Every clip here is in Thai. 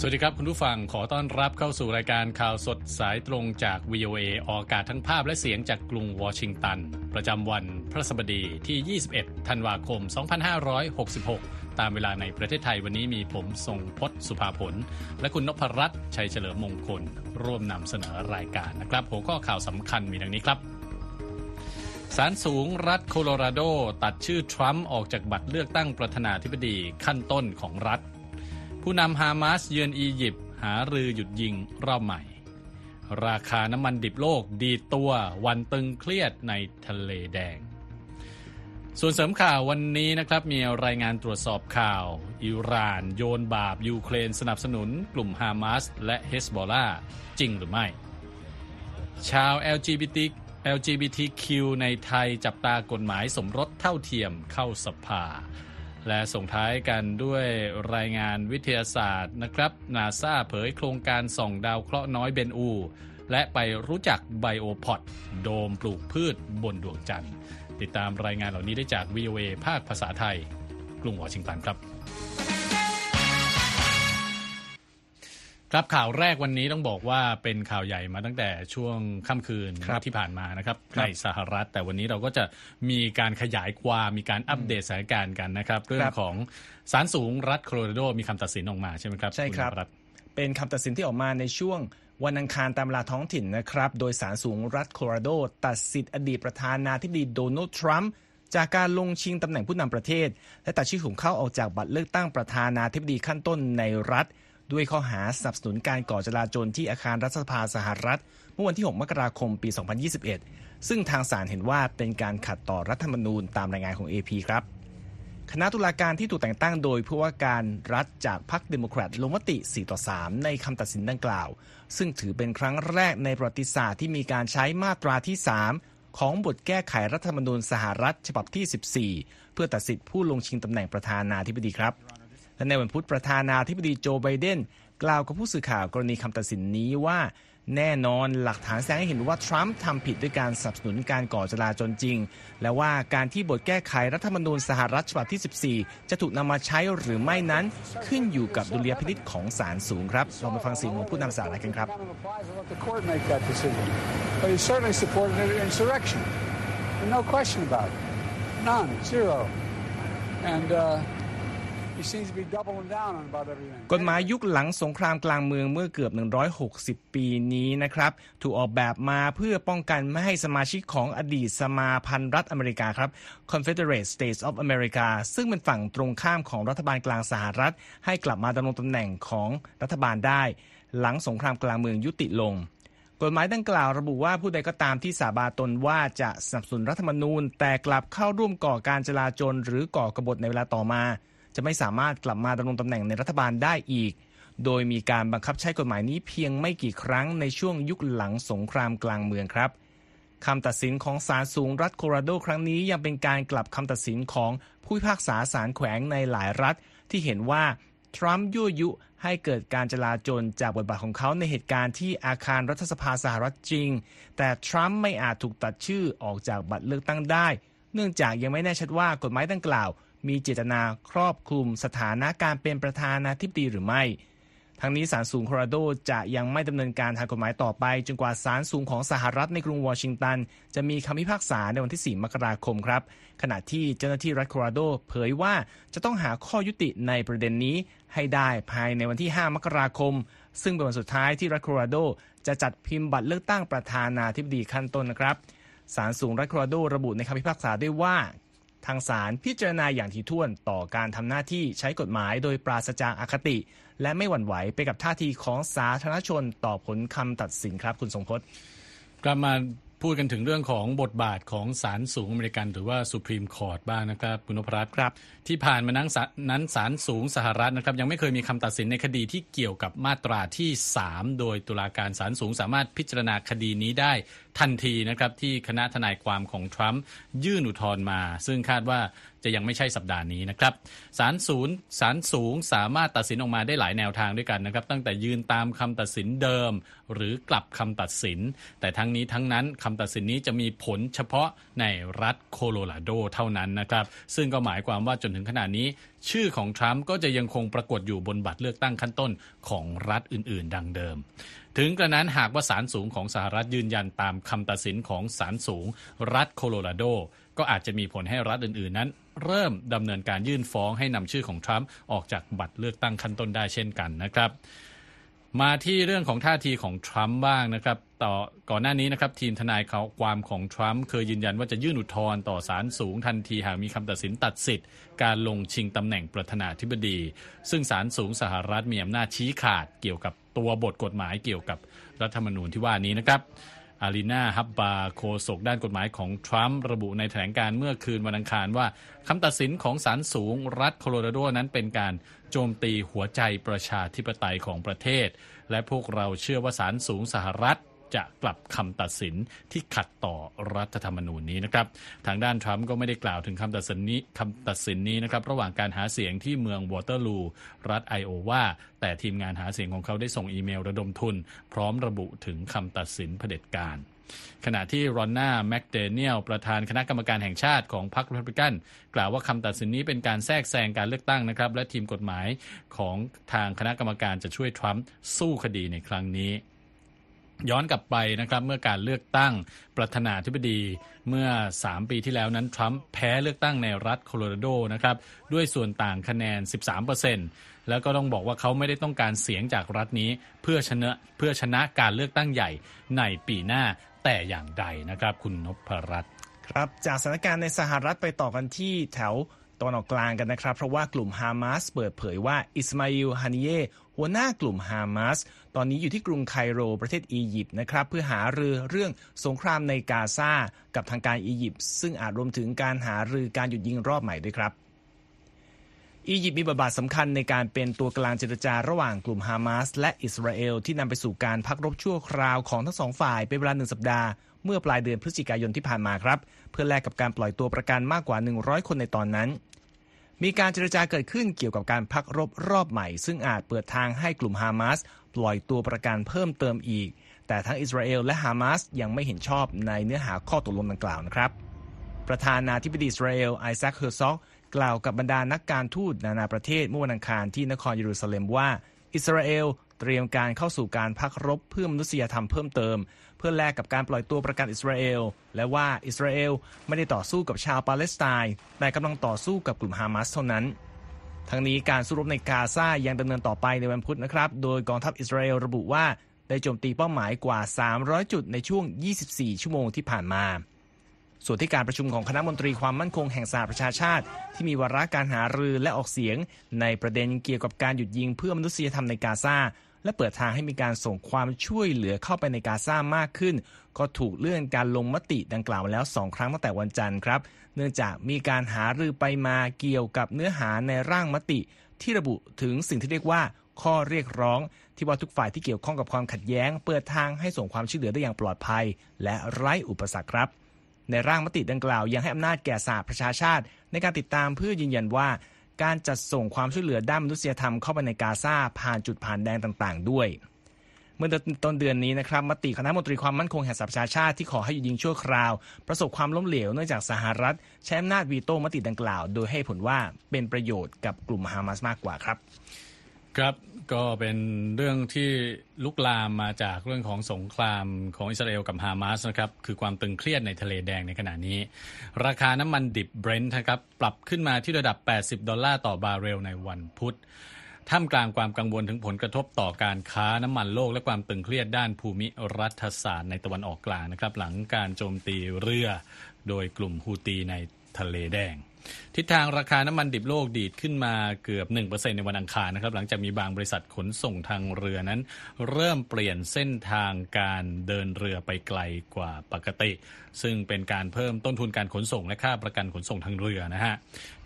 สวัสดีครับ คุณผู้ฟังขอต้อนรับเข้าสู่รายการข่าวสดสายตรงจาก VOA ออกอากาศทั้งภาพและเสียงจากกรุงวอชิงตัน ประจำวันพระสบดีที่ 21 ธันวาคม 2566 ตามเวลาในประเทศไทยวันนี้มีผมทรงพศสุภาผล และคุณนพรัตน์ชัยเฉลิมมงคล ร่วมนำเสนอรายการนะครับ หัวข้อข่าวสำคัญมีดังนี้ครับศาลสูงรัฐโคโลราโด ตัดชื่อทรัมป์ออกจากบัตรเลือกตั้งประธานาธิบดีขั้นต้นของรัฐ ผู้นำฮามาสเยือนอียิปต์หารือหยุดยิงรอบใหม่ ราคาน้ำมันดิบโลกดีตัววันตึงเครียดในทะเลแดง ส่วนเสริมข่าววันนี้นะครับมีรายงานตรวจสอบข่าว อิหร่านโยนบาปยูเครนสนับสนุนกลุ่มฮามาสและเฮสบอลาจริงหรือไม่ ชาว LGBT LGBTQ ในไทยจับตากฎหมายสมรสเท่าเทียมเข้าสภา และส่งท้ายกันด้วยรายงานวิทยาศาสตร์นะครับนาซาเผยโครงการส่องดาวเคราะห์น้อยเบนอู และไปรู้จักไบโอพอดโดมปลูกพืชบนดวงจันทร์ ติดตามรายงานเหล่านี้ได้จาก VOA ภาคภาษาไทย กรุงวอชิงตันครับ ครับข่าวแรกวันนี้ต้องบอกว่าเป็นข่าวใหญ่มาตั้งแต่ช่วงค่ำคืนครับที่ผ่านมานะครับครับในสหรัฐ แต่วันนี้เราก็จะมีการขยายความมีการอัปเดตสถานการณ์กันนะครับ เรื่องของศาลสูงรัฐโคโลราโดมีคำตัดสินออกมาใช่ไหมครับใช่ครับณนพตเป็นคำตัดสินที่ออกมาในช่วงวันอังคารตามเวลาท้องถิ่นนะครับ โดยสารสูงรัฐโคโลราโด ตัดสิทธิ์อดีตประธานาธิบดีโดนัลด์ทรัมป์จากการลงชิงตำแหน่งผู้นำประเทศ และตัดชื่อของเขาออกจากบัตรเลือกตั้งประธานาธิบดีขั้นต้นในรัฐ ด้วยข้อหาสนับสนุนการก่อจลาจลที่อาคารรัฐสภาสหรัฐ เมื่อวันที่ 6 มกราคมปี 2021 ซึ่งทางศาลเห็นว่าเป็นการขัดต่อรัฐธรรมนูญตามรายงานของ AP ครับคณะตุลาการที่ถูกแต่งตั้งโดยผู้ว่าการรัฐจากพรรคเดโมแครตลงมติ 4 ต่อ 3 ในคำตัดสินดังกล่าว ซึ่งถือเป็นครั้งแรกในประวัติศาสตร์ที่มีการใช้มาตราที่ 3 ของบทแก้ไขรัฐธรรมนูญสหรัฐฉบับที่ 14 เพื่อตัดสิทธิผู้ลงชิงตำแหน่งประธานาธิบดีครับ และในวันพุธประธานาธิบดีโจไบเดนกล่าวกับผู้สื่อข่าวกรณีคำตัดสินนี้ว่าแน่นอนหลักฐานแสดงให้เห็นว่า ทรัมป์ทำผิดด้วยการสนับสนุนการก่อจลาจลจริง และว่าการที่บทแก้ไขรัฐธรรมนูญสหรัฐฉบับที่ 14 จะถูกนำมาใช้หรือไม่นั้น ขึ้นอยู่กับดุลยพินิจของศาลสูงครับเรามาฟังเสียงของผู้นำสหรัฐกันครับ no question about it. None. Zero. And uh, กฎหมายยุคหลังสงครามกลางเมืองเมื่อเกือบ 160 ปีนี้นะครับ ถูกออกแบบมาเพื่อป้องกันไม่ให้สมาชิกของอดีตสมาพันธ์รัฐอเมริกาครับ Confederate States of America ซึ่งเป็นฝั่งตรงข้ามของรัฐบาลกลางสหรัฐ ให้กลับมาดำรงตำแหน่งของรัฐบาลได้ หลังสงครามกลางเมืองยุติลงกฎหมายดังกล่าวระบุว่าผู้ใดก็ตามที่สาบานตนว่าจะสนับสนุนรัฐธรรมนูญ แต่กลับเข้าร่วมก่อการจลาจลหรือก่อกบฏในเวลาต่อมา จะไม่สามารถกลับมาดำรงตำแหน่งในรัฐบาลได้อีก โดยมีการบังคับใช้กฎหมายนี้เพียงไม่กี่ครั้งในช่วงยุคหลังสงครามกลางเมืองครับคำตัดสินของศาลสูงรัฐโคโราโดครั้งนี้ยังเป็นการกลับคำตัดสินของผู้พิพากษาศาลแขวงในหลายรัฐ ที่เห็นว่าทรัมป์ยั่วยุให้เกิดการจลาจลจากบทบาทของเขาในเหตุการณ์ที่อาคารรัฐสภาสหรัฐจริง แต่ทรัมป์ไม่อาจถูกตัดชื่อออกจากบัตรเลือกตั้งได้ เนื่องจากยังไม่แน่ชัดว่ากฎหมายดังกล่าว มีเจตนาครอบคลุมสถานะการเป็นประธานาธิบดีหรือไม่ ทั้งนี้ศาลสูงโคโลราโดจะยังไม่ดำเนินการทางกฎหมายต่อไป จนกว่าศาลสูงของสหรัฐในกรุงวอชิงตัน จะมีคำพิพากษาในวันที่ 4 มกราคมครับ ขณะที่เจ้าหน้าที่รัฐโคโลราโดเผยว่าจะต้องหาข้อยุติในประเด็นนี้ให้ได้ภายในวันที่ 5 มกราคม ซึ่งเป็นวันสุดท้ายที่รัฐโคโลราโดจะจัดพิมพ์บัตรเลือกตั้งประธานาธิบดีขั้นต้นนะครับศาลสูงรัฐโคโลราโดระบุในคำพิพากษาด้วยว่า ทางศาลพิจารณาอย่างถี่ถ้วนต่อการทำหน้าที่ใช้กฎหมายโดยปราศจากอคติ และไม่หวั่นไหวไปกับท่าทีของสาธารณชนต่อผลคำตัดสินครับคุณทรงพจน์กลับมา พูดกันถึงเรื่องของบทบาทของศาลสูงอเมริกัน หรือว่า Supreme Court บ้างนะครับคุณนพรัตน์ครับ ที่ผ่านมานั้นศานั้นศาลสูงสหรัฐนะครับ ยังไม่เคยมีคำตัดสินในคดีที่เกี่ยวกับมาตราที่ 3 โดยตุลาการศาลสูงสามารถพิจารณาคดีนี้ได้ทันทีนะครับที่คณะทนายความของทรัมป์ยื่นอุทธรณ์มา ซึ่งคาดว่าจะยังไม่ใช่สัปดาห์นี้นะครับศาลศูนย์ศาลสูงสามารถตัดสินออกมาได้หลายแนวทางด้วยกันนะครับ ตั้งแต่ยืนตามคำตัดสินเดิม หรือกลับคำตัดสิน แต่ทั้งนี้ทั้งนั้นคำตัดสินนี้จะมีผลเฉพาะในรัฐโคโลราโดเท่านั้นนะครับ ซึ่งก็หมายความว่าจนถึงขณะนี้ชื่อของทรัมป์ก็จะยังคงปรากฏอยู่บนบัตรเลือกตั้งขั้นต้นของรัฐอื่น ๆ ดังเดิม ถึงกระนั้นหากว่าศาลสูงของสหรัฐยืนยันตามคำตัดสินของศาลสูง รัฐโคโลราโด ก็อาจจะมีผลให้รัฐอื่นๆนั้น เริ่มดำเนินการยื่นฟ้องให้นำชื่อของทรัมป์ออกจากบัตรเลือกตั้งขั้นต้นได้เช่นกันนะครับมาที่เรื่องของท่าทีของทรัมป์บ้างนะครับต่อก่อนหน้านี้นะครับทีมทนายเขาความของทรัมป์เคยยืนยันว่าจะยื่นอุทธรณ์ต่อศาลสูงทันทีหากมีคำตัดสินตัดสิทธิ์ การลงชิงตำแหน่งประธานาธิบดี ซึ่งศาลสูงสหรัฐมีอำนาจชี้ขาดเกี่ยวกับตัวบทกฎหมายเกี่ยวกับรัฐธรรมนูญที่ว่านี้นะครับ อารีนาฮับบาโคศกด้านกฎหมายของทรัมป์ระบุในแถลงการเมื่อคืนวันอังคารว่าคำตัดสินของศาลสูงรัฐโคโลราโดนั้นเป็นการโจมตีหัวใจประชาธิปไตยของประเทศ และพวกเราเชื่อว่าศาลสูงสหรัฐ จะกลับคำตัดสินที่ขัดต่อรัฐธรรมนูญนี้นะครับ ทางด้านทรัมป์ก็ไม่ได้กล่าวถึงคำตัดสินนี้คำตัดสินนี้นะครับระหว่างการหาเสียงที่เมืองวอเตอร์ลูรัฐไอโอวาแต่ทีมงานหาเสียงของเขาได้ส่งอีเมลระดมทุน พร้อมระบุถึงคำตัดสินเผด็จการขณะที่รอนน่าแมคเดเนียลประธานคณะกรรมการแห่งชาติของพรรครีพับลิกัน กล่าวว่าคำตัดสินนี้เป็นการแทรกแซงการเลือกตั้งนะครับ และทีมกฎหมายของทางคณะกรรมการจะช่วยทรัมป์สู้คดีในครั้งนี้ ย้อนกลับไปนะครับเมื่อการเลือกตั้งประธานาธิบดีเมื่อ 3 ปีที่แล้วนั้น ทรัมป์แพ้เลือกตั้งในรัฐโคโลราโดนะครับด้วยส่วนต่างคะแนน 13%แล้วก็ต้องบอกว่าเขาไม่ได้ต้องการเสียงจากรัฐนี้เพื่อชนะเพื่อชนะการเลือกตั้งใหญ่ในปีหน้าแต่อย่างใดนะครับ คุณนพรัตน์ครับจากสถานการณ์ในสหรัฐไปต่อกันที่แถวตอนออกกลางกันนะครับ เพราะว่ากลุ่มฮามาสเปิดเผยว่าอิสมาอิลฮานิเย หัวหน้ากลุ่มฮามาสตอนนี้อยู่ที่กรุงไคโรประเทศอียิปต์นะครับเพื่อหารือเรื่องสงครามในกาซากับทางการอียิปต์ซึ่งอาจรวมถึงการหารือการหยุดยิงรอบใหม่ด้วยครับอียิปต์มีบทบาทสำคัญในการเป็นตัวกลางเจรจาระหว่างกลุ่มฮามาสและอิสราเอลที่นำไปสู่การพักรบชั่วคราวของทั้งสองฝ่ายเป็นเวลาหนึ่งสัปดาห์เมื่อปลายเดือนพฤศจิกายนที่ผ่านมาครับ เพื่อแลกกับการปล่อยตัวประกันมากกว่า 100 คนในตอนนั้น มีการเจรจาเกิดขึ้นเกี่ยวกับการพักรบรอบใหม่ ซึ่งอาจเปิดทางให้กลุ่มฮามาสปล่อยตัวประกันเพิ่มเติมอีก แต่ทั้งอิสราเอลและฮามาสยังไม่เห็นชอบในเนื้อหาข้อตกลงดังกล่าวนะครับ ประธานาธิบดีอิสราเอลไอแซคเฮอร์ซอกกล่าวกับบรรดานักการทูตนานาประเทศเมื่อวันอังคารที่นครเยรูซาเล็มว่า อิสราเอลเตรียมการเข้าสู่การพักรบเพื่อมนุษยธรรมเพิ่มเติม เพื่อแลกกับการปล่อยตัวประกันอิสราเอล และว่าอิสราเอลไม่ได้ต่อสู้กับชาวปาเลสไตน์แต่กำลังต่อสู้กับกลุ่มฮามาสเท่านั้นทั้งนี้การสู้รบในกาซายังดำเนินต่อไปในวันพุธนะครับ โดยกองทัพอิสราเอลระบุว่าได้โจมตีเป้าหมายกว่า 300 จุดในช่วง 24 ชั่วโมงที่ผ่านมา ส่วนที่การประชุมของคณะมนตรีความมั่นคงแห่งสหประชาชาติ ที่มีวาระการหารือและออกเสียง ในประเด็นเกี่ยวกับการหยุดยิงเพื่อมนุษยธรรมในกาซา และเปิดทางให้มีการส่งความช่วยเหลือเข้าไปในกาซามากขึ้น ก็ถูกเลื่อนการลงมติดังกล่าวแล้ว2ครั้งตั้งแต่วันจันทร์ครับ เนื่องจากมีการหารือไปมาเกี่ยวกับเนื้อหาในร่างมติ ที่ระบุถึงสิ่งที่เรียกว่าข้อเรียกร้องที่ว่าทุกฝ่ายที่เกี่ยวข้องกับความขัดแย้ง เปิดทางให้ส่งความช่วยเหลือได้อย่างปลอดภัย และไร้อุปสรรคครับในร่างมติดังกล่าวยังให้อำนาจแก่สหประชาชาติ ในการติดตามเพื่อยืนยันว่า การจัดส่งความช่วยเหลือด้านมนุษยธรรมเข้าไปในกาซาผ่านจุดผ่านแดงต่างๆ ด้วย เมื่อต้นเดือนนี้นะครับมติคณะมนตรีความมั่นคงแห่งสหประชาชาติที่ขอให้หยุดยิงชั่วคราว ประสบความล้มเหลวเนื่องจากสหรัฐใช้อำนาจวีโต้มติดังกล่าว โดยให้เหตุผลว่าเป็นประโยชน์กับกลุ่มฮามาสมากกว่าครับ ครับ ก็เป็นเรื่องที่ลุกลามมาจากเรื่องของสงครามของอิสราเอลกับฮามาสนะครับ คือความตึงเครียดในทะเลแดงในขณะนี้ ราคาน้ำมันดิบเบรนท์นะครับปรับขึ้นมาที่ระดับ 80 ดอลลาร์ต่อบาร์เรลในวันพุธท่ามกลางความกังวลถึงผลกระทบต่อการค้าน้ำมันโลกและความตึงเครียดด้านภูมิรัฐศาสตร์ในตะวันออกกลางนะครับ หลังการโจมตีเรือ โดยกลุ่มฮูตีในทะเลแดง ทิศทางราคาน้ำมันดิบโลกดีดขึ้นมาเกือบ 1%ในวันอังคารนะครับหลังจากมีบางบริษัทขนส่งทางเรือนั้น เริ่มเปลี่ยนเส้นทางการเดินเรือไปไกลกว่าปกติ ซึ่งเป็นการเพิ่มต้นทุนการขนส่งและค่าประกันขนส่งทางเรือนะฮะ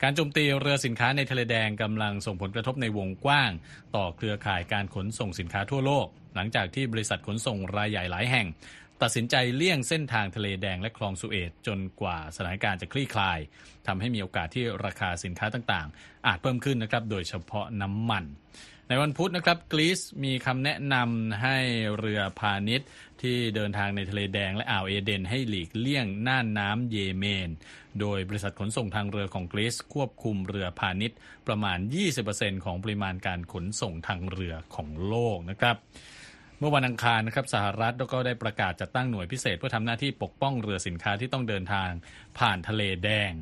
การโจมตีเรือสินค้าในทะเลแดงกำลังส่งผลกระทบในวงกว้าง ต่อเครือข่ายการขนส่งสินค้าทั่วโลก หลังจากที่บริษัทขนส่งรายใหญ่หลายแห่ง ตัดสินใจเลี่ยงเส้นทางทะเลแดงและคลองสุเอตจนกว่าสถานการณ์จะคลี่คลายทำให้มีโอกาสที่ราคาสินค้าต่างๆ อาจเพิ่มขึ้นนะครับโดยเฉพาะน้ำมัน ในวันพุธนะครับกรีซมีคำแนะนำให้เรือพาณิชย์ที่เดินทางในทะเลแดงและอ่าวเอเดนให้หลีกเลี่ยงน่านน้ำเยเมน โดยบริษัทขนส่งทางเรือของกรีซควบคุมเรือพาณิชย์ประมาณ 20%ของปริมาณการขนส่งทางเรือของโลกนะครับ เมื่อวันอังคารนะครับสหรัฐก็ได้ประกาศจัดตั้งหน่วยพิเศษ เพื่อทำหน้าที่ปกป้องเรือสินค้าที่ต้องเดินทางผ่านทะเลแดง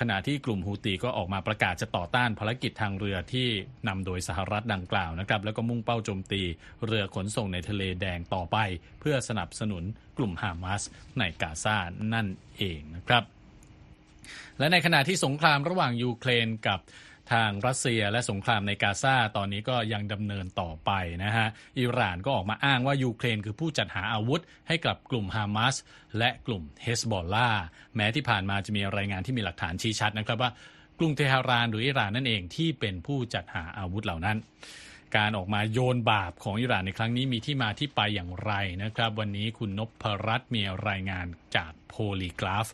ขณะที่กลุ่มฮูตีก็ออกมาประกาศจะต่อต้านภารกิจทางเรือที่นำโดยสหรัฐดังกล่าวนะครับแล้วก็มุ่งเป้าโจมตีเรือขนส่งในทะเลแดงต่อไป เพื่อสนับสนุนกลุ่มฮามาสในกาซานั่นเองนะครับและในขณะที่สงครามระหว่างยูเครนกับ ทางรัสเซียและสงครามในกาซาตอนนี้ก็ยังดำเนินต่อไปนะฮะอิหร่านก็ออกมาอ้างว่ายูเครนคือผู้จัดหาอาวุธ ให้กับกลุ่มฮามาสและกลุ่มเฮสบอลลาแม้ที่ผ่านมาจะมีรายงานที่มีหลักฐานชี้ชัดนะครับว่ากรุงเทหรานหรืออิหร่านนั่นเองที่เป็นผู้จัดหาอาวุธเหล่านั้น การออกมาโยนบาปของอิหร่านในครั้งนี้มีที่มาที่ไปอย่างไรนะครับ วันนี้คุณนพรัตน์มีรายงานจากโพลีกราฟ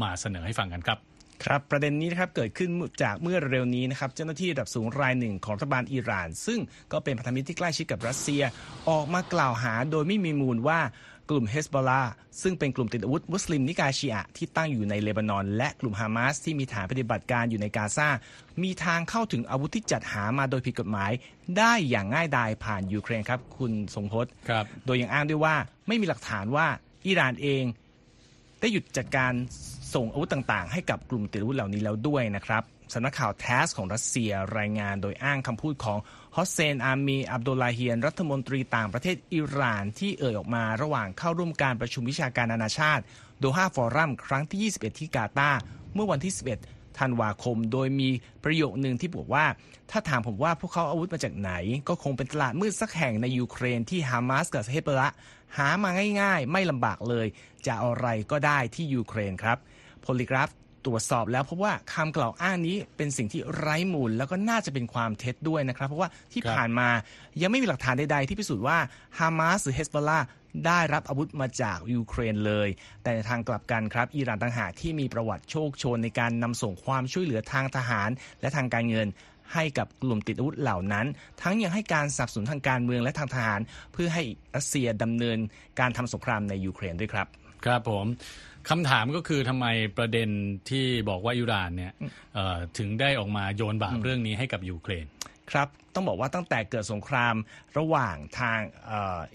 มาเสนอให้ฟังกันครับ ครับประเด็นนี้นะครับเกิดขึ้นจากเมื่อเร็วนี้นะครับเจ้าหน้าที่ระดับสูงรายหนึ่งของรัฐบาลอิหร่าน ซึ่งก็เป็นพันธมิตรที่ใกล้ชิดกับรัสเซีย ออกมากล่าวหาโดยไม่มีมูลว่ากลุ่มเฮสบอลลาซึ่งเป็นกลุ่มติดอาวุธมุสลิมนิกายชีอะที่ตั้งอยู่ในเลบานอน และกลุ่มฮามาสที่มีฐานปฏิบัติการอยู่ในกาซา มีทางเข้าถึงอาวุธที่จัดหามาโดยผิดกฎหมาย ได้อย่างง่ายดายผ่านยูเครนครับ คุณทรงพจน์ครับโดยยังอ้างด้วยว่าไม่มีหลักฐานว่าอิหร่านเอง ได้หยุดจัดการส่งอาวุธต่างๆ ให้กับกลุ่มติดอาวุธเหล่านี้แล้วด้วยนะครับสำนักข่าวแทสของรัสเซียรายงานโดยอ้างคำพูดของฮอสเซน อามี อับดุลลาเฮียน รัฐมนตรีต่างประเทศอิหร่านที่เอ่ยออกมาระหว่างเข้าร่วมการประชุมวิชาการนานาชาติ โดฮาฟอรัมครั้งที่ 21 ที่กาตาร์เมื่อวันที่ 11 ธันวาคม โดยมีประโยคหนึ่งที่บอกว่า ถ้าถามผมว่าพวกเขาอาวุธมาจากไหน ก็คงเป็นตลาดมืดสักแห่งในยูเครนที่ฮามาสกับเฮสบอลลา หามาง่ายๆ ไม่ลำบากเลย จะเอาอะไรก็ได้ที่ยูเครนครับ Polygraph ตรวจสอบแล้วพบว่าคำกล่าวอ้างนี้เป็นสิ่งที่ไร้มูล แล้วก็น่าจะเป็นความเท็จด้วยนะครับ เพราะว่าที่ผ่านมายังไม่มีหลักฐานใดๆ ที่พิสูจน์ว่าฮามาสหรือเฮสบอลลาได้รับอาวุธมาจากยูเครนเลย แต่ในทางกลับกันครับ อิหร่านต่างหากที่มีประวัติโชคโชนในการนำส่งความช่วยเหลือทางทหาร และทางการเงิน ให้กับกลุ่มติดอาวุธเหล่านั้น ทั้งยังให้การสนับสนุนทางการเมืองและทางทหาร เพื่อให้รัสเซียดำเนินการทำสงครามในยูเครนด้วยครับ ครับผมคำถามก็คือทำไมประเด็นที่บอกว่าอิหร่านเนี่ยถึงได้ออกมาโยนบาปเรื่องนี้ให้กับยูเครน ครับต้องบอกว่าตั้งแต่เกิดสงครามระหว่างทาง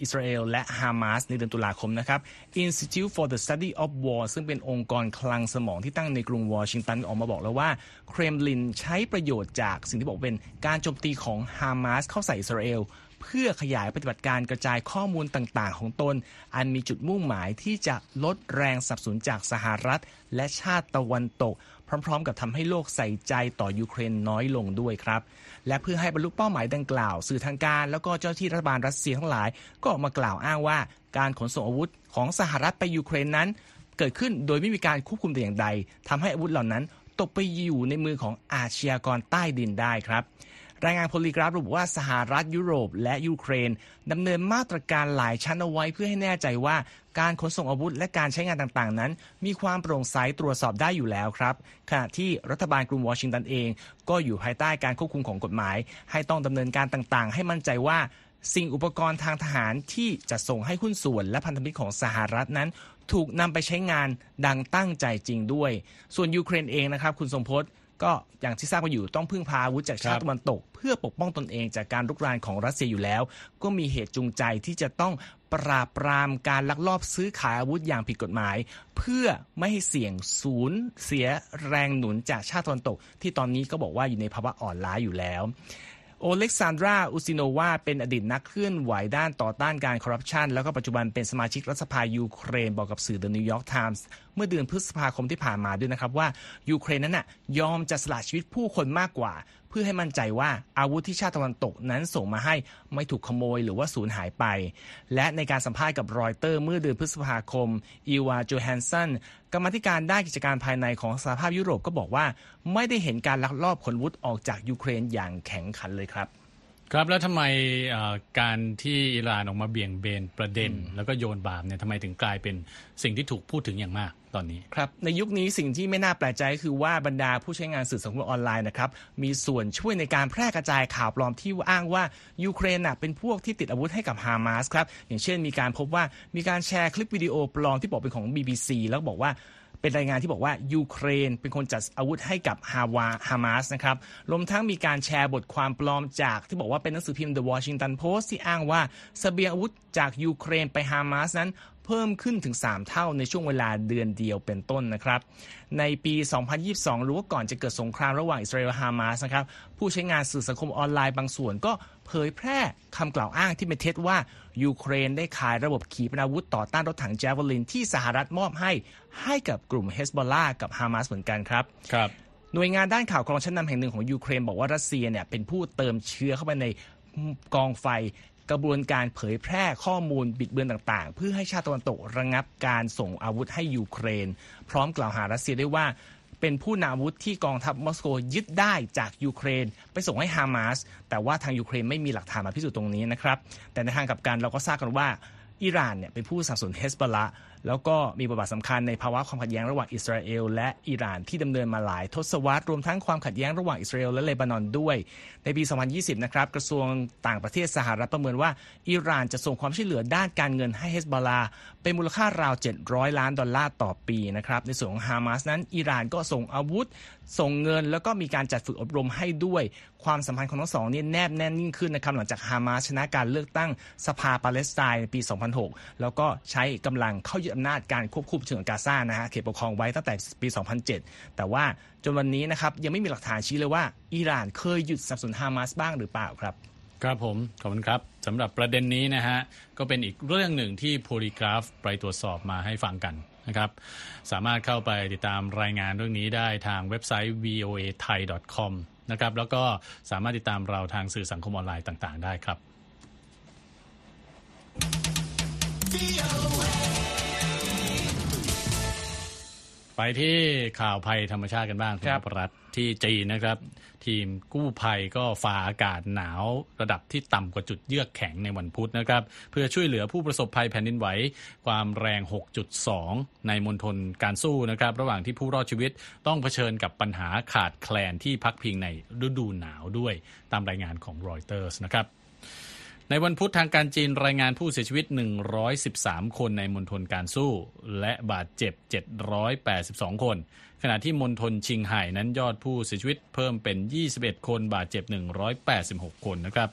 อิสราเอลและฮามาสในเดือนตุลาคมนะครับ Institute for the Study of War ซึ่งเป็นองค์กรคลังสมองที่ตั้งในกรุงวอชิงตันออกมาบอกแล้วว่า เครมลินใช้ประโยชน์จากสิ่งที่บอกเป็นการโจมตีของฮามาสเข้าใส่อิสราเอล เพื่อขยายปฏิบัติการกระจายข้อมูลต่าง ๆ ของตน อันมีจุดมุ่งหมายที่จะลดแรงสับสนจากสหรัฐ และชาติตะวันตก พร้อม ๆ กับทำให้โลกใส่ใจต่อยูเครนน้อยลงด้วยครับ และเพื่อให้บรรลุเป้าหมายดังกล่าว สื่อทางการ แล้วก็เจ้าที่รัฐบาลรัสเซียทั้งหลาย ก็ออกมากล่าวอ้างว่า การขนส่งอาวุธของสหรัฐไปยูเครนนั้น เกิดขึ้นโดยไม่มีการควบคุมแต่อย่างใดทำให้อาวุธเหล่านั้นตกไปอยู่ในมือของอาชญากรใต้ดินได้ครับ รายงานโพลีกราฟระบุว่าสหรัฐยุโรป และยูเครนดำเนินมาตรการหลายชั้นเอาไว้เพื่อให้แน่ใจว่าการขนส่งอาวุธและการใช้งานต่างๆ นั้น มีความโปร่งใสตรวจสอบได้อยู่แล้วครับ ขณะที่รัฐบาลกรุงวอชิงตันเอง ก็อยู่ภายใต้การควบคุมของกฎหมาย ให้ต้องดำเนินการต่างๆ ให้มั่นใจว่าสิ่งอุปกรณ์ทางทหารที่จะส่งให้หุ้นส่วนและพันธมิตรของสหรัฐนั้น ถูกนำไปใช้งานดังตั้งใจจริงด้วย ส่วนยูเครนเองนะครับ คุณทรงพจน์ ก็อย่างที่ทราบกันอยู่ต้องพึ่งพาอาวุธจากชาติตะวันตก เพื่อปกป้องตนเองจากการลุกรานของรัสเซียอยู่แล้ว ก็มีเหตุจูงใจที่จะต้องปราบปรามการลักลอบซื้อขายอาวุธอย่างผิดกฎหมาย เพื่อไม่ให้เสี่ยงศูนย์เสียแรงหนุนจากชาติตะวันตก ที่ตอนนี้ก็บอกว่าอยู่ในภาวะอ่อนล้าอยู่แล้วโอเล็กซานดรา อุซิโนวา เป็นอดีตนักเคลื่อนไหวด้านต่อต้านการคอร์รัปชัน แล้วก็ปัจจุบันเป็นสมาชิกรัฐสภายูเครน บอกกับสื่อ The New York Times เมื่อเดือนพฤษภาคมที่ผ่านมาด้วยนะครับว่ายูเครนนั้นน่ะยอมจะสละชีวิตผู้คนมากกว่า เพื่อให้มั่นใจว่าอาวุธที่ชาติตะวันตกนั้นส่งมาให้ไม่ถูกขโมยหรือว่าสูญหายไป และในการสัมภาษณ์กับรอยเตอร์เมื่อเดือนพฤษภาคมอีวาโจแฮนสันกรรมธิการด้านกิจการภายในของสหภาพยุโรปก็บอกว่า ไม่ได้เห็นการลักลอบขนวุธออกจากยูเครนอย่างแข็งขันเลยครับ ครับแล้วทำไมการที่อิหร่านออกมาเบี่ยงเบนประเด็น แล้วก็โยนบาปเนี่ยทำไมถึงกลายเป็นสิ่งที่ถูกพูดถึงอย่างมากตอนนี้ครับในยุคนี้สิ่งที่ไม่น่าแปลกใจคือว่าบรรดาผู้ใช้งานสื่อสังคมออนไลน์นะครับมีส่วนช่วยในการแพร่กระจายข่าวปลอมที่อ้างว่ายูเครนเป็นพวกที่ติดอาวุธให้กับฮามาสครับอย่างเช่นมีการพบว่ามีการแชร์คลิปวิดีโอปลอมที่บอกเป็นของ BBC แล้วบอกว่า เป็นรายงานที่บอกว่ายูเครนเป็นคนจัดอาวุธให้กับฮาวาฮามาสนะครับรวมทั้งมีการแชร์บทความปลอมจากที่บอกว่าเป็นหนังสือพิมพ์ The Washington Post ที่อ้างว่าสเสบียงอาวุธจากยูเครนไปฮามาสนั้นเพิ่มขึ้นถึง 3 เท่าในช่วงเวลาเดือนเดียวเป็นต้นนะครับ ในปี 2022 หรือว่าก่อนจะเกิดสงครามระหว่างอิสราเอลและฮามาสนะครับผู้ใช้งานสื่อสังคมออนไลน์บางส่วนก็ เผยแพร่คำกล่าวอ้างที่เป็นเท็จว่า ยูเครนได้ขายระบบขีปนาวุธต่อต้านรถถังแจวลินที่สหรัฐมอบให้ ให้กับกลุ่มเฮสบอลลากับฮามาสเหมือนกันครับครับหน่วยงานด้านข่าวกรองชั้นนำแห่งหนึ่งของยูเครนบอกว่ารัสเซียเนี่ยเป็นผู้เติมเชื้อเข้าไปในกองไฟกระบวนการเผยแพร่ข้อมูลบิดเบือนต่างๆ เพื่อให้ชาติตะวันตกระงับการส่งอาวุธให้ยูเครน พร้อมกล่าวหารัสเซียได้ว่า เป็นผู้นำอาวุธที่กองทัพมอสโกยึดได้จากยูเครน ไปส่งให้ฮามาสแต่ว่าทางยูเครนไม่มีหลักฐานมาพิสูจน์ตรงนี้นะครับแต่ในทางกลับกันเราก็ทราบกันว่าอิหร่านเนี่ยเป็นผู้สนับสนุนเฮสบอลละแล้วก็มีบทบาทสำคัญในภาวะความขัดแย้งระหว่างอิสราเอลและอิหร่านที่ดำเนินมาหลายทศวรรษรวมทั้งความขัดแย้งระหว่างอิสราเอลและเลบานอนด้วย ในปี 2020 นะครับกระทรวงต่างประเทศสหรัฐประเมินว่าอิหร่านจะส่งความช่วยเหลือด้านการเงินให้เฮสบอลาเป็นมูลค่าราว 700 ล้านดอลลาร์ต่อปีนะครับในส่วนของฮามาสนั้นอิหร่านก็ส่งอาวุธ ส่งเงิน แล้วก็มีการจัดฝึกอบรมให้ด้วย ความสัมพันธ์ของทั้งสองนี่แนบแน่นยิ่งขึ้นนะครับหลังจากฮามาสชนะการเลือกตั้งสภาปาเลสไตน์ในปี 2006 แล้วก็ใช้กำลังเข้ายึดอำนาจการควบคุมเชิงกาซานะฮะเขตปกครองไว้ตั้งแต่ปี 2007 แต่ว่าจนวันนี้นะครับยังไม่มีหลักฐานชี้เลยว่าอิหร่านเคยหยุดสนับสนุนฮามาสบ้างหรือเปล่าครับครับผม ขอบคุณครับสำหรับประเด็นนี้นะฮะ ก็เป็นอีกเรื่องหนึ่งที่โพลีกราฟไปตรวจสอบมาให้ฟังกันนะครับ สามารถเข้าไปติดตามรายงานเรื่องนี้ได้ทางเว็บไซต์ voa thai com นะครับ แล้วก็สามารถติดตามเราทางสื่อสังคมออนไลน์ต่าง ๆ ได้ครับ ไปที่ข่าวภัยธรรมชาติกันบ้างครับรัฐที่จีนนะครับ ทีมกู้ภัยก็ฝ่าอากาศหนาวระดับที่ต่ำกว่าจุดเยือกแข็งในวันพุธนะครับ เพื่อช่วยเหลือผู้ประสบภัยแผ่นดินไหว ความแรง 6.2 ในมณฑลการสู้นะครับ ระหว่างที่ผู้รอดชีวิตต้องเผชิญกับปัญหาขาดแคลนที่พักพิงในฤดูหนาวด้วยตามรายงานของรอยเตอร์สนะครับ ในวันพุธทางการจีนรายงานผู้เสียชีวิต 113 คนในมณฑลการสู้ และบาดเจ็บ 782 คน ขณะที่มณฑลชิงไห่นั้นยอดผู้เสียชีวิตเพิ่มเป็น 21 คนบาดเจ็บ 186 คนนะครับ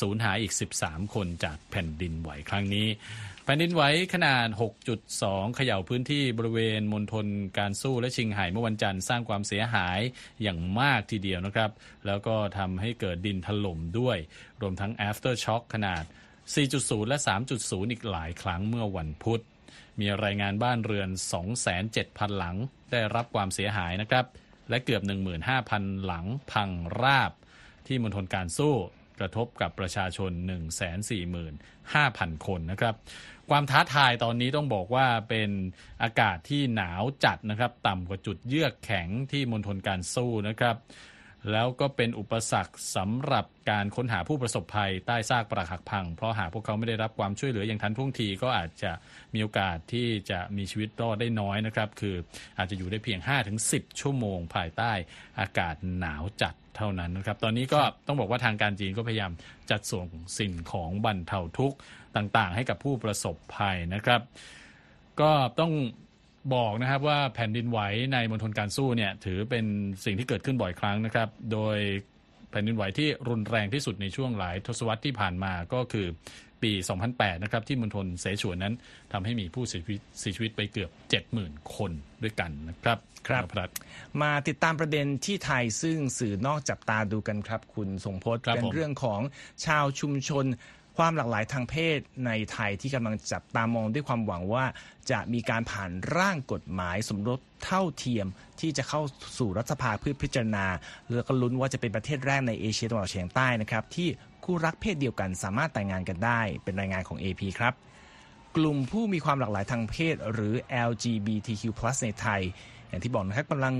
สูญหายอีก 13 คนจากแผ่นดินไหวครั้งนี้ แผ่นดินไหวขนาด 6.2 เขย่าพื้นที่บริเวณมณฑลการสู้และชิงไห่เมื่อวันจันทร์สร้างความเสียหายอย่างมากทีเดียวนะครับ แล้วก็ทำให้เกิดดินถล่มด้วย รวมทั้ง after shock ขนาด 4.0 และ 3.0 อีกหลายครั้งเมื่อวันพุธ มีรายงานบ้านเรือน27,000 หลังได้รับความเสียหายนะครับ และเกือบ 15,000 หลังพังราบ ที่มณฑลการสู้กระทบกับประชาชน 145,000 คนนะครับ ท้าทายตอนนี้ต้องบอกว่าเป็นอากาศที่หนาวจัดนะครับ ต่ำกว่าจุดเยือกแข็งที่มณฑลการสู้นะครับ แล้วก็เป็นอุปสรรคสำหรับการค้นหาผู้ประสบภัยใต้ซากปรักหักพัง เพราะหากพวกเขาไม่ได้รับความช่วยเหลืออย่างทันท่วงทีก็อาจจะมีโอกาสที่จะมีชีวิตรอดได้น้อยนะครับ คืออาจจะอยู่ได้เพียง 5-10 ชั่วโมงภายใต้อากาศหนาวจัดเท่านั้นนะครับ ตอนนี้ก็ต้องบอกว่าทางการจีนก็พยายามจัดส่งสิ่งของบรรเทาทุกข์ต่างๆ ให้กับผู้ประสบภัยนะครับ ก็ต้อง บอกนะครับว่าแผ่นดินไหวในมณฑลการสู้เนี่ยถือเป็นสิ่งที่เกิดขึ้นบ่อยครั้งนะครับ โดยแผ่นดินไหวที่รุนแรงที่สุดในช่วงหลายทศวรรษที่ผ่านมาก็คือปี 2008 นะครับ ที่มณฑลเสฉวนนั้นทำให้มีผู้เสียชีวิตเสียชีวิตไปเกือบ 70,000 คนด้วยกันนะครับครับมาติดตามประเด็นที่ไทยซึ่งสื่อนอกจับตาดูกันครับ คุณทรงพจน์เป็นเรื่องของชาวชุมชน ความหลากหลายทางเพศในไทยที่กำลังจับตามองด้วยความหวังว่า จะมีการผ่านร่างกฎหมายสมรสเท่าเทียมที่จะเข้าสู่รัฐสภาเพื่อพิจารณาแล้วก็ลุ้นว่าจะเป็นประเทศแรกในเอเชียตะวันออกเฉียงใต้นะครับที่คู่รักเพศเดียวกันสามารถแต่งงานกันได้ เป็นรายงานของ AP ครับ กลุ่มผู้มีความหลากหลายทางเพศหรือ LGBTQ+ ในไทย อย่างที่บอกนะครับกำลัง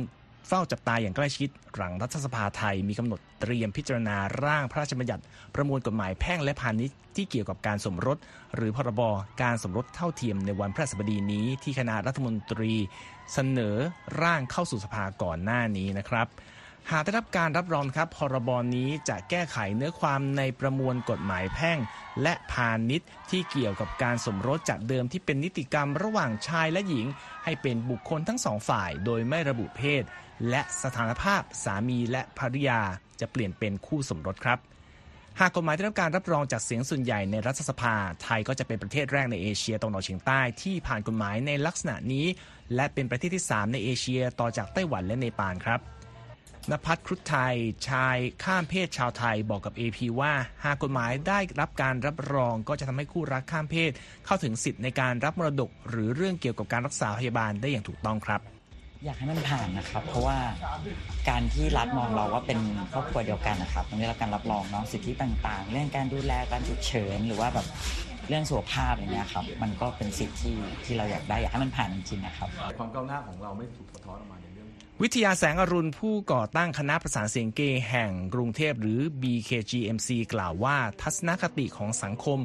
เฝ้าจับตาอย่างใกล้ชิด หลังรัฐสภาไทยมีกำหนดเตรียมพิจารณาร่างพระราชบัญญัติ ประมวลกฎหมายแพ่งและพาณิชย์ที่เกี่ยวกับการสมรส หรือพรบการสมรสเท่าเทียมในวันพระสบดีนี้ที่คณะรัฐมนตรี เสนอร่างเข้าสู่สภาก่อนหน้านี้นะครับ หากได้รับการรับรองครับพรบนี้จะแก้ไขเนื้อความในประมวลกฎหมายแพ่ง และพาณิชย์ที่เกี่ยวกับการสมรสจากเดิมที่เป็นนิติกรรมระหว่างชายและหญิง ให้เป็นบุคคลทั้งสองฝ่าย โดยไม่ระบุเพศ และสถานภาพสามีและภริยาจะเปลี่ยนเป็นคู่สมรสครับ หากกฎหมายได้รับการรับรองจากเสียงส่วนใหญ่ในรัฐสภา ไทยก็จะเป็นประเทศแรกในเอเชียตะวันออกเฉียงใต้ที่ผ่านกฎหมายในลักษณะนี้ และเป็นประเทศที่ 3 ในเอเชียต่อจากไต้หวันและเนปาลครับนภัทรครุฑไทย ชายข้ามเพศชาวไทยบอกกับ AP ว่า หากกฎหมายได้รับการรับรองก็จะทำให้คู่รักข้ามเพศ เข้าถึงสิทธิ์ในการรับมรดก หรือเรื่องเกี่ยวกับการรักษาพยาบาลได้อย่างถูกต้องครับ อยากให้มันผ่านนะครับ เพราะว่าการที่รัฐมองเราว่าเป็นครอบครัวเดียวกันนะครับมันได้รับการรับรองเนาะสิทธิต่าง ๆ เรื่องการดูแลการฉุกเฉินหรือว่าแบบเรื่องสุขภาพอย่างเงี้ยครับ มันก็เป็นสิทธิที่ที่เราอยากได้อยากให้มันผ่านจริงๆนะครับ ความก้าวหน้าของเราไม่ถูกสะท้อนออกมาในเรื่อง วิทยาแสงอรุณผู้ก่อตั้งคณะประสานเสียงเกย์แห่งกรุงเทพหรือ BKGMC กล่าวว่า ทัศนคติของสังคม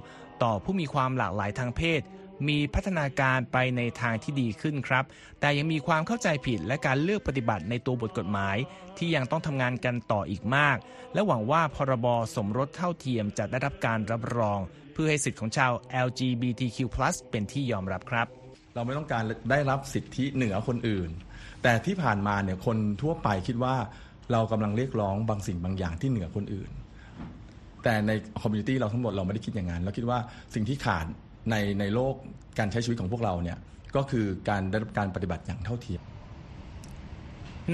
ต่อผู้มีความหลากหลายทางเพศ มีพัฒนาการไปในทางที่ดีขึ้นครับ แต่ยังมีความเข้าใจผิดและการเลือกปฏิบัติในตัวบทกฎหมาย ที่ยังต้องทำงานกันต่ออีกมาก และหวังว่าพรบสมรสเท่าเทียมจะได้รับการรับรอง เพื่อให้สิทธิของชาว LGBTQ+ เป็นที่ยอมรับครับ เราไม่ต้องการได้รับสิทธิเหนือคนอื่น แต่ที่ผ่านมาเนี่ยคนทั่วไปคิดว่าเรากำลังเรียกร้องบางสิ่งบางอย่างที่เหนือคนอื่นแต่ใน community เราทั้งหมดเราไม่ได้คิดอย่างนั้น เราคิดว่าสิ่งที่ขาด ในในโลกการใช้ชีวิตของพวกเราเนี่ยก็คือการได้รับการปฏิบัติอย่างเท่าเทียม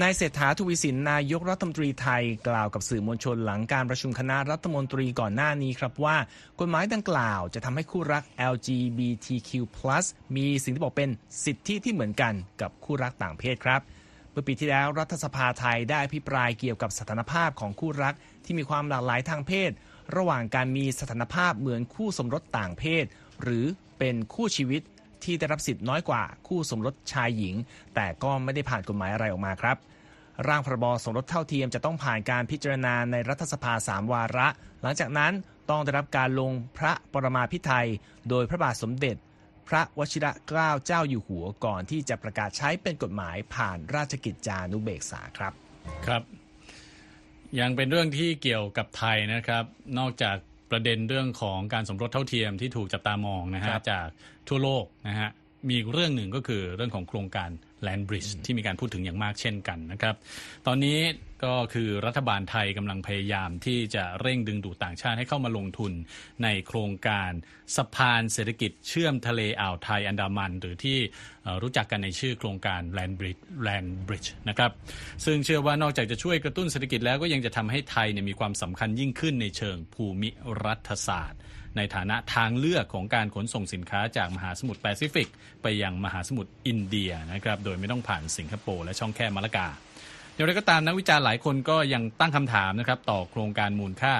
นายเศรษฐาทวีสินนายกรัฐมนตรีไทยกล่าวกับสื่อมวลชนหลังการประชุมคณะรัฐมนตรีก่อนหน้านี้ครับว่า กฎหมายดังกล่าวจะทำให้คู่รัก LGBTQ+ มีสิ่งที่บอกเป็นสิทธิที่เหมือนกันกับคู่รักต่างเพศครับเมื่อปีที่แล้วรัฐสภาไทยได้อภิปรายเกี่ยวกับสถานภาพของคู่รักที่มีความหลากหลายทางเพศ ระหว่างการมีสถานภาพเหมือนคู่สมรสต่างเพศ หรือเป็นคู่ชีวิตที่ได้รับสิทธิ์น้อยกว่าคู่สมรสชายหญิง แต่ก็ไม่ได้ผ่านกฎหมายอะไรออกมาครับ ร่างพรบสมรสเท่าเทียมจะต้องผ่านการพิจารณาในรัฐสภาสามวาระ หลังจากนั้นต้องได้รับการลงพระปรมาภิไธยโดยพระบาทสมเด็จ พระวชิระเกล้าเจ้าอยู่หัวก่อนที่จะประกาศใช้เป็นกฎหมายผ่านราชกิจจานุเบกษาครับครับยังเป็นเรื่องที่เกี่ยวกับไทยนะครับ นอกจาก ประเด็นเรื่องของการสมรสเท่าเทียมที่ถูกจับตามองนะฮะครับจากทั่วโลกนะฮะ มีอีกเรื่องหนึ่งก็คือเรื่องของโครงการ Land Bridge ที่มีการพูดถึงอย่างมากเช่นกันนะครับ ตอนนี้ก็คือรัฐบาลไทยกำลังพยายามที่จะเร่งดึงดูดต่างชาติให้เข้ามาลงทุนในโครงการสะพานเศรษฐกิจเชื่อมทะเลอ่าวไทยอันดามัน หรือที่เอ่อรู้จักกันในชื่อโครงการ Land Bridge Land Bridge นะครับซึ่งเชื่อว่านอกจากจะช่วยกระตุ้นเศรษฐกิจแล้วก็ยังจะทำให้ไทยเนี่ยมีความสำคัญยิ่งขึ้นในเชิงภูมิรัฐศาสตร์ ในฐานะทางเลือกของการขนส่งสินค้าจากมหาสมุทรแปซิฟิก ไปยังมหาสมุทรอินเดียนะครับ โดยไม่ต้องผ่านสิงคโปร์และช่องแคบมาละกาอย่างไรก็ตามนักวิจารณ์หลายคนก็ยังตั้งคำถามนะครับต่อโครงการมูลค่า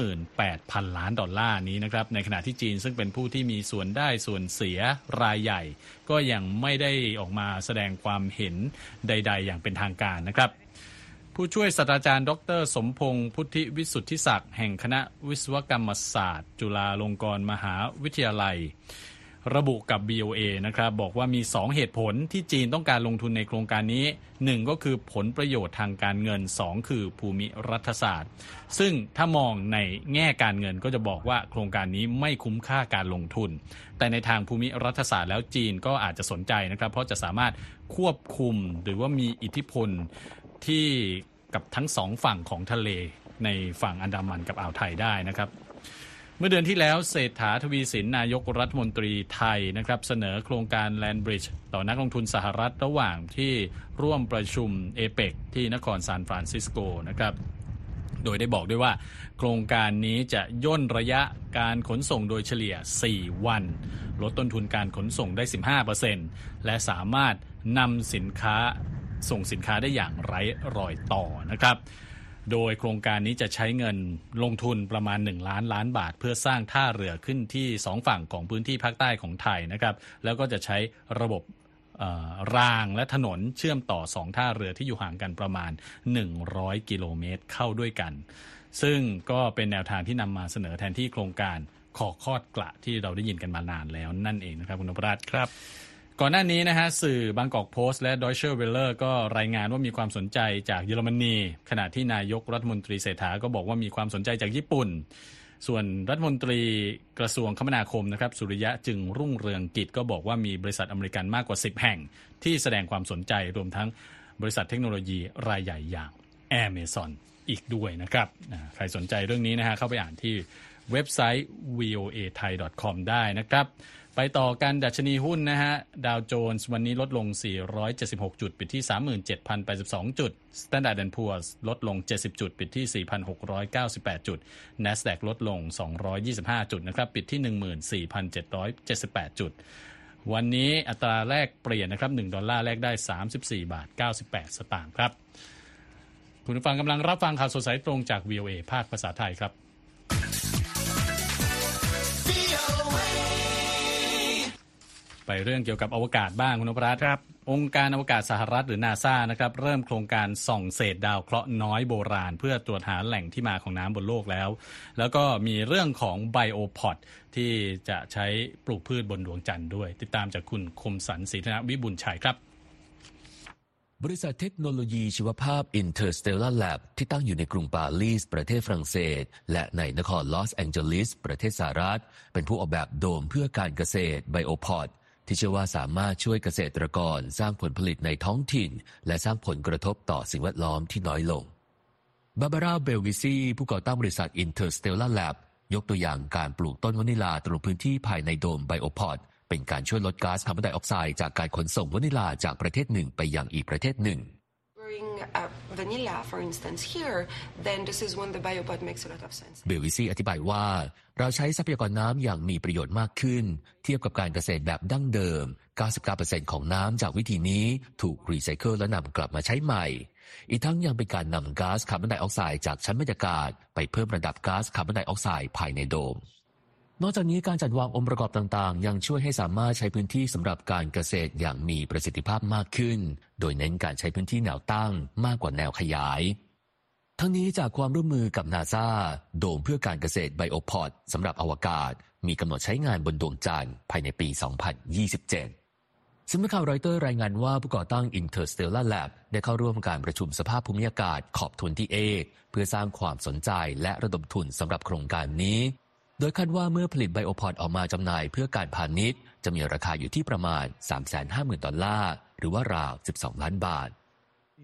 28,000 ล้านดอลลาร์นี้นะครับในขณะที่จีนซึ่งเป็นผู้ที่มีส่วนได้ส่วนเสียรายใหญ่ ก็ยังไม่ได้ออกมาแสดงความเห็นใด ๆ อย่างเป็นทางการนะครับ ผู้ช่วยศาสตราจารย์ ดร สมพงศ์พุทธิวิสุทธิศักดิ์แห่งคณะวิศวกรรมศาสตร์ จุฬาลงกรณ์มหาวิทยาลัย ระบุกับ BOA นะครับบอกว่ามี 2 เหตุผลที่จีนต้องการลงทุนในโครงการนี้ 1 ก็คือผลประโยชน์ทางการเงิน 2 คือภูมิรัฐศาสตร์ ซึ่งถ้ามองในแง่การเงินก็จะบอกว่าโครงการนี้ไม่คุ้มค่าการลงทุน แต่ในทางภูมิรัฐศาสตร์แล้วจีนก็อาจจะสนใจนะครับเพราะจะสามารถควบคุมหรือว่ามีอิทธิพล ที่กับทั้งสองฝั่งของทะเลในฝั่งอันดามันกับอ่าวไทยได้นะครับ เมื่อเดือนที่แล้วเศรษฐาทวีสินนายกรัฐมนตรีไทยนะครับเสนอโครงการ Land Bridge ต่อนักลงทุนสหรัฐระหว่างที่ร่วมประชุมเอเปกที่นครซานฟรานซิสโกนะครับโดยได้บอกด้วยว่า โครงการนี้จะย่นระยะการขนส่งโดยเฉลี่ย 4 วัน ลดต้นทุนการขนส่งได้ 15%และสามารถนำสินค้า ส่งสินค้าได้อย่างไร้รอยต่อนะครับ โดยโครงการนี้จะใช้เงินลงทุนประมาณ 1 ล้านล้านบาท เพื่อสร้างท่าเรือขึ้นที่ 2 ฝั่งของพื้นที่ภาคใต้ของไทยนะครับ แล้วก็จะใช้ระบบรางและถนนเชื่อมต่อสองท่าเรือที่อยู่ห่างกันประมาณ 100 กิโลเมตรเข้าด้วยกัน ซึ่งก็เป็นแนวทางที่นำมาเสนอแทนที่โครงการคอคอดกระที่เราได้ยินกันมานานแล้วนั่นเองนะครับคุณนพรัตน์ครับ ก่อนหน้านี้นะฮะสื่อบางกอกโพสต์และ Deutsche Welle ก็รายงานว่ามีความสนใจจากเยอรมนีขณะที่นายกรัฐมนตรีเศรษฐาก็บอกว่ามีความสนใจจากญี่ปุ่น ส่วนรัฐมนตรีกระทรวงคมนาคมนะครับสุริยะจึงรุ่งเรืองกิจก็บอกว่ามีบริษัทอเมริกันมากกว่า 10 แห่ง ที่แสดงความสนใจรวมทั้งบริษัทเทคโนโลยีรายใหญ่อย่าง Amazon อีกด้วยนะครับใครสนใจเรื่องนี้นะฮะเข้าไปอ่านที่เว็บไซต์ voa thai com ได้นะครับ ไปต่อกันดัชนีหุ้นนะฮะ ดาวโจนส์วันนี้ลดลง 476 จุด ปิดที่ 37,082 จุด Standard Poor's ลดลง 70 จุด ปิดที่ 4,698 จุด NASDAQ ลดลง 225 จุดนะครับ ปิดที่ 14,778 จุด วันนี้อัตราแลกเปลี่ยนนะครับ 1 ดอลลาร์แลกได้ 34 บาท 98 สตางค์ครับ คุณผู้ฟังกำลังรับฟังข่าวสดสายตรงจาก VOA ภาคภาษาไทยครับ ไปเรื่องเกี่ยวกับอวกาศบ้างคุณนพรัตน์ครับองค์การอวกาศสหรัฐหรือนาซานะครับเริ่มโครงการส่องเศษดาวเคราะห์น้อยโบราณ เพื่อตรวจหาแหล่งที่มาของน้ำบนโลกแล้ว แล้วก็มีเรื่องของไบโอพอดที่จะใช้ปลูกพืชบนดวงจันทร์ด้วย ติดตามจากคุณคมสันศรีธนวิบุญชัยครับ บริษัทเทคโนโลยีชีวภาพ Interstellar Lab ที่ตั้งอยู่ในกรุงปารีส ประเทศฝรั่งเศส และในนครลอสแองเจลิส ประเทศสหรัฐ เป็นผู้ออกแบบโดมเพื่อการเกษตรไบโอพอด ที่เชื่อว่าสามารถช่วยเกษตรกรสร้างผลผลิตในท้องถิ่น และสร้างผลกระทบต่อสิ่งแวดล้อมที่น้อยลงบาบาร่าเบลวิซีผู้ก่อตั้งบริษัท Interstellar Lab ยกตัวอย่างการปลูกต้นวานิลาตรงพื้นที่ภายในโดมไบโอพอดเป็นการช่วยลดก๊าซคาร์บอนไดออกไซด์จากการขนส่งวานิลาจากประเทศหนึ่งไปยังอีกประเทศหนึ่ง เบลวิซีอธิบายว่า เราใช้ทรัพยากรน้ำอย่างมีประโยชน์มากขึ้น เทียบกับการเกษตรแบบดั้งเดิม 99%ของน้ำจากวิธีนี้ถูกรีไซเคิลและนำกลับมาใช้ใหม่ อีกทั้งยังเป็นการนำก๊าซคาร์บอนไดออกไซด์จากชั้นบรรยากาศ ไปเพิ่มระดับก๊าซคาร์บอนไดออกไซด์ภายในโดม นอกจากนี้การจัดวางองค์ประกอบต่างๆ ยังช่วยให้สามารถใช้พื้นที่สำหรับการเกษตรอย่างมีประสิทธิภาพมากขึ้น โดยเน้นการใช้พื้นที่แนวตั้งมากกว่าแนวขยาย ทั้งนี้จากความร่วมมือกับนาซาโดมเพื่อการเกษตรไบโอพอดสำหรับอวกาศ มีกำหนดใช้งานบนดวงจันทร์ภายในปี 2027สำนักข่าวรอยเตอร์รายงานว่าผู้ก่อตั้ง Interstellar Lab ได้เข้าร่วมการประชุมสภาพภูมิอากาศขอบทุนที่เอกเพื่อสร้างความสนใจและระดมทุนสำหรับโครงการนี้ โดยคาดว่าเมื่อผลิตไบโอพอดออกมาจำหน่ายเพื่อการพาณิชย์ จะมีราคาอยู่ที่ประมาณ 350,000 ดอลลาร์ หรือว่าราว 12 ล้านบาท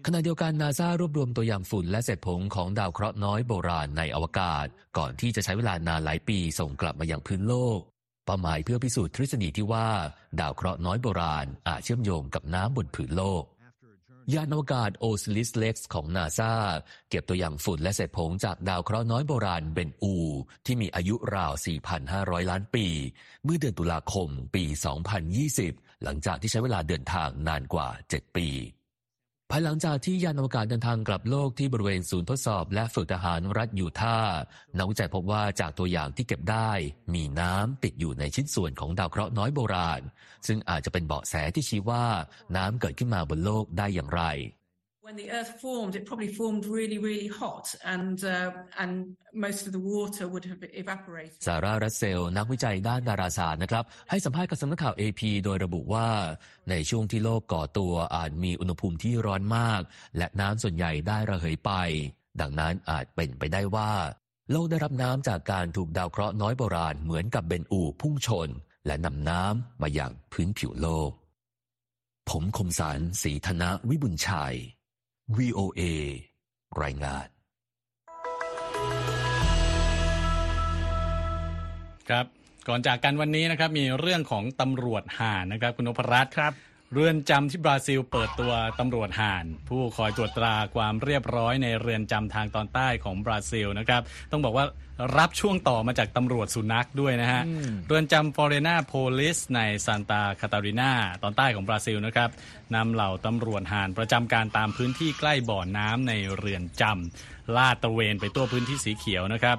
ขณะเดียวกันนาซารวบรวมตัวอย่างฝุ่นและเศษผงของดาวเคราะห์น้อยโบราณในอวกาศ ก่อนที่จะใช้เวลานานหลายปีส่งกลับมายังพื้นโลก เป้าหมายเพื่อพิสูจน์ทฤษฎีที่ว่า ดาวเคราะห์น้อยโบราณอาจเชื่อมโยงกับน้ำบนผืนโลก ยานอวกาศ OSIRIS-REx ของนาซาเก็บตัวอย่างฝุ่นและเศษผงจากดาวเคราะห์น้อยโบราณเบนอู ที่มีอายุราว 4,500 ล้านปี เมื่อเดือนตุลาคมปี 2020 หลังจากที่ใช้เวลาเดินทางนานกว่า 7 ปี ภายหลังจากที่ยานอวกาศเดินทางกลับโลกที่บริเวณศูนย์ทดสอบ และฝึกทหารรัฐยูทาห์นักวิจัยพบว่าจากตัวอย่างที่เก็บได้ มีน้ำติดอยู่ในชิ้นส่วนของดาวเคราะห์น้อยโบราณ ซึ่งอาจจะเป็นเบาะแสที่ชี้ว่าน้ำเกิดขึ้นมาบนโลกได้อย่างไร when the Earth formed, it probably formed really, really hot, and uh, and most of the water would have evaporated. ซาร่ารัสเซลนักวิจัยด้านดาราศาสตร์นะครับ ให้สัมภาษณ์กับสำนักข่าว AP โดยระบุว่า ในช่วงที่โลกก่อตัวอาจมีอุณหภูมิที่ร้อนมาก และน้ำส่วนใหญ่ได้ระเหยไป ดังนั้นอาจเป็นไปได้ว่า โลกได้รับน้ำจากการถูกดาวเคราะห์น้อยโบราณเหมือนกับเบนอูพุ่งชน และนำน้ำมาอย่างพื้นผิวโลก ผมคมสารสีธนะวิบุญชัย VOA รายงาน ครับ ก่อนจากกันวันนี้นะครับ มีเรื่องของตำรวจห่านนะครับ คุณนพรัตน์ครับ เรือนจำที่บราซิลเปิดตัวตำรวจห่าน ผู้คอยตรวจตราความเรียบร้อยในเรือนจำทางตอนใต้ของบราซิลนะครับ ต้องบอกว่ารับช่วงต่อมาจากตำรวจสุนัขด้วยนะฮะ เรือนจำฟลอเรียนอโพลิสในซานตาคาตารินาตอนใต้ของบราซิลนะครับนำเหล่าตำรวจห่านประจำการตามพื้นที่ใกล้บ่อน้ำในเรือนจำลาดตระเวนไปทั่วพื้นที่สีเขียวนะครับ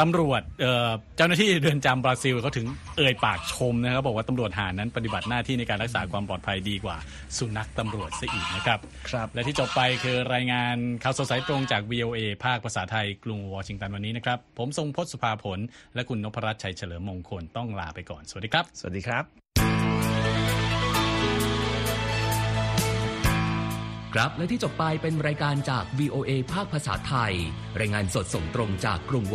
ตำรวจเอ่อเจ้าหน้าที่เรือนจำบราซิลเขาถึงเอ่ยปากชมนะครับบอกว่าตำรวจหารนั้นปฏิบัติหน้าที่ในการรักษาความปลอดภัยดีกว่า สุนัขตำรวจซะอีกนะครับครับและที่จบไปคือรายงานข่าวสดสายตรงจาก VOA ภาคภาษาไทยกรุงวอชิงตันวันนี้นะครับ ผมทรงพจน์สุภาผล และคุณนพรัตน์ชัยเฉลิมมงคลต้องลาไปก่อน สวัสดีครับ สวัสดีครับ ครับและที่จบไปเป็นรายการจาก VOA ภาคภาษาไทย รายงานสดส่งตรงจากกรุงวอชิงตัน